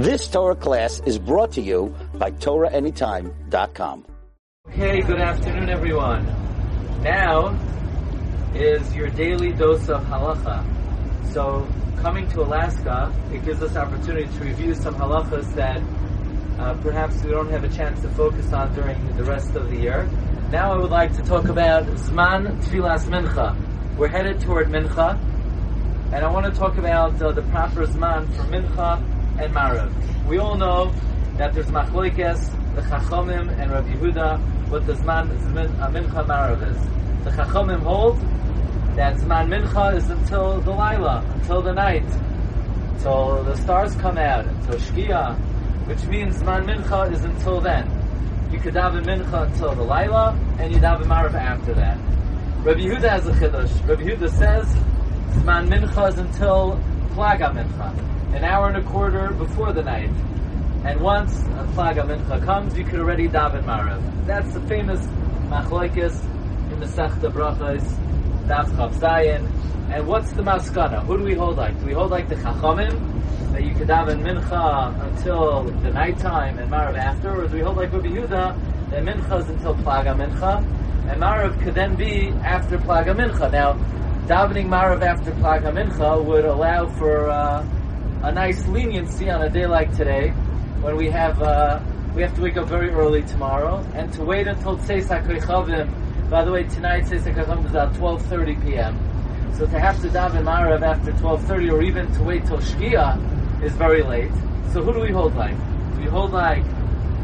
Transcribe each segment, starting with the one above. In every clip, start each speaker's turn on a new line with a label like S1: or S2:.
S1: This Torah class is brought to you by TorahAnytime.com.
S2: Okay, good afternoon, everyone. Now is your daily dose of halacha. So, coming to Alaska, it gives us opportunity to review some halachas that uh, perhaps we don't have a chance to focus on during the rest of the year. Now, I would like to talk about Zman Tfilas Mincha. We're headed toward Mincha, and I want to talk about uh, the proper Zman for Mincha and Marav. We all know that there's Machloikes, the Chachamim, and Rabbi Yehuda, what the Zman, uh, Mincha Marav is. The Chachamim hold that Zman Mincha is until the Laila, until the night, until the stars come out, until Shkia, which means Zman Mincha is until then. You could daven Mincha until the Laila, and you daven Marav after that. Rabbi Yehuda has a chiddush. Rabbi Yehuda says Zman Mincha is until Plaga Mincha an hour and a quarter before the night. And once a Plaga Mincha comes, you could already daven Marav. That's the famous Machlokes in the Sechta Brachos, Daf Chaf Zayin. And what's the Maskana? Who do we hold like? Do we hold like the Chachamim, that you could daven Mincha until the nighttime and Marav after? Or do we hold like Rabbi Yehuda, that Mincha is until Plaga Mincha, and Marav could then be after Plaga Mincha? Now, davening Marav after Plaga Mincha would allow for uh, a nice leniency on a day like today, when we have uh, we have to wake up very early tomorrow, and to wait until Tzeis HaKoichavim. By the way, tonight Tzeis HaKoichavim is at 12:30 p.m. So to have to daven Marav after 12:30, or even to wait till Shkia, is very late. So who do we hold like? Do we hold like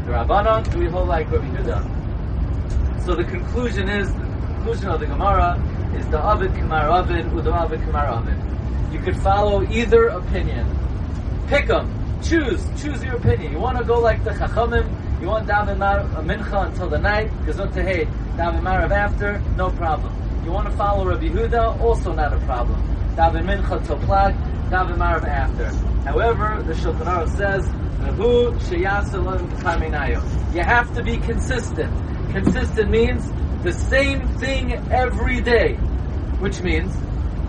S2: the Rabbanon? Do we hold like Rabbi Yehuda? So the conclusion is, the conclusion of the Gemara is the Avid Kamar Avid, Udo Avid Kamar Avid. You could follow either opinion. Pick them. Choose. Choose your opinion. You want to go like the Chachamim. You want daven Mar- uh, mincha until the night. Gazot hey, daven marav after. No problem. You want to follow Rabbi Huda. Also not a problem. Daven mincha till plag. Daven marav after. However, the Shulchan Aruch says. You have to be consistent. Consistent means the same thing every day, which means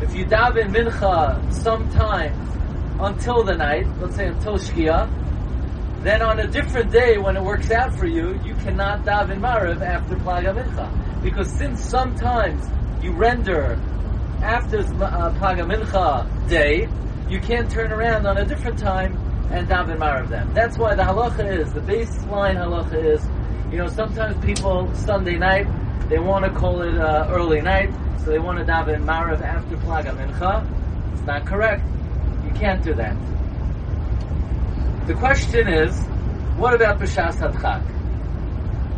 S2: if you daven mincha sometimes until the night, let's say until Shkia, then on a different day when it works out for you, you cannot daven Mariv after Plaga Mincha. Because since sometimes you render after uh, Plaga Mincha day, you can't turn around on a different time and daven Mariv then. That's why the halacha is, the baseline halacha is, you know, sometimes people, Sunday night, they want to call it uh, early night, so they want to daven Mariv after Plaga Mincha. It's not correct. You can't do that. The question is, what about B'Shas HaDchak?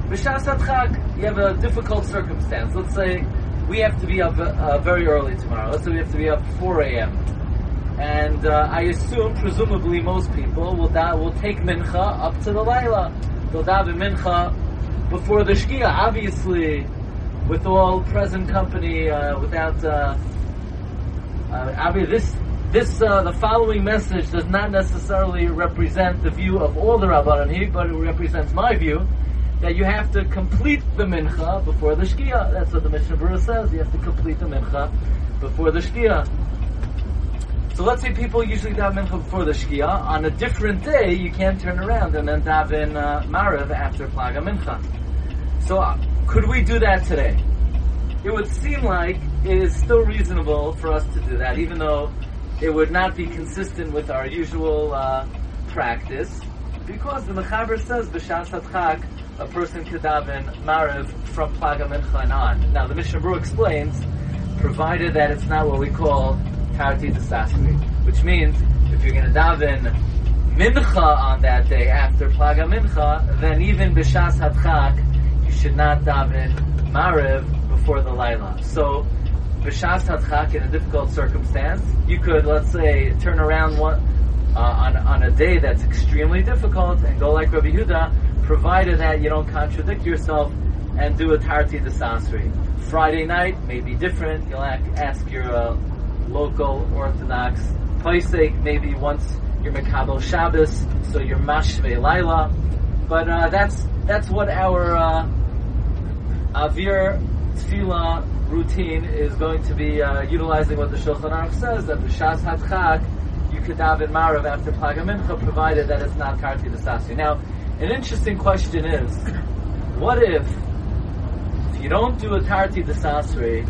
S2: B'Shas HaDchak, you have a difficult circumstance. Let's say we have to be up uh, very early tomorrow. Let's say we have to be up 4 a.m. And uh, I assume, presumably, most people will da- will take mincha up to the Laila. They'll daven mincha before the Shkia. Obviously, with all present company, uh, without uh, uh, obviously this this uh, the following message does not necessarily represent the view of all the Rabbanim but it represents my view that you have to complete the mincha before the shkia. That's what the Mishnah Berurah says. You have to complete the mincha before the shkia. So let's say people usually daven mincha before the shkia. On a different day, you can't turn around and then daven uh, mariv after plaga mincha. So uh, could we do that today? It would seem like it is still reasonable for us to do that, even though it would not be consistent with our usual uh, practice, because the Mechaber says b'shas hatchak a person could daven mariv from plaga mincha and on. Now the Mishnah Berurah explains, provided that it's not what we call tarti desasri, which means if you're going to daven mincha on that day after plaga mincha, then even b'shas hatchak you should not daven mariv before the laila. So b'shas hadchak in a difficult circumstance, you could, let's say, turn around one, uh, on, on a day that's extremely difficult and go like Rabbi Yehuda, provided that you don't contradict yourself and do a tarti desasri. Friday night may be different. You'll ask your uh, local Orthodox Paisek maybe once you're Mekabel Shabbos, so you're Mashve Laila. But uh, that's that's what our uh, Avir Tefillah routine is going to be uh, utilizing what the Shulchan Aruch says that the Shas Hadchak you could daven Marav after Plaga Mincha, provided that it's not Tarti Desasri. Now, an interesting question is, what if, if you don't do a Tarti Desasri,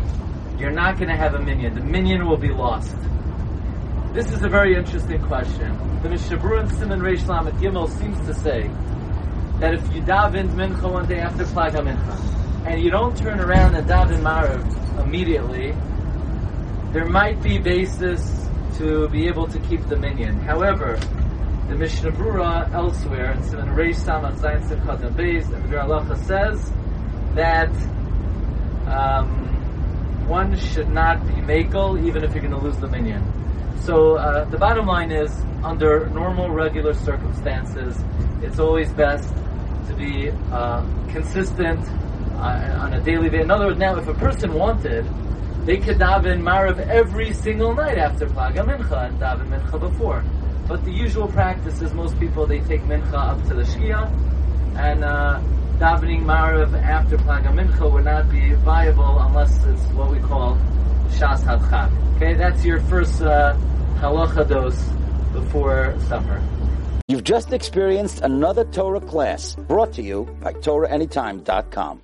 S2: you're not going to have a minyan. The minyan will be lost. This is a very interesting question. The Mishnah Berurah in Simon Reish Lamed Gimel seems to say that if you daven Mincha one day after Plaga Mincha, and you don't turn around and daven Marav immediately, there might be basis to be able to keep the minyan. However, the Mishnah Berurah elsewhere in Simon Reish Samach Zayin Simchat and Beis, Halacha says that um, one should not be makel even if you're going to lose the minyan. So uh, the bottom line is, under normal, regular circumstances, it's always best to be uh, consistent on a daily basis. In other words, now if a person wanted, they could daven Marav every single night after Plaga Mincha and daven Mincha before. But the usual practice is most people they take Mincha up to the Shkia, and uh, davening Marav after Plaga Mincha would not be viable unless it's what we call Shas Hadchak. Okay, that's your first uh, halacha dose before supper.
S1: You've just experienced another Torah class brought to you by TorahAnytime.com.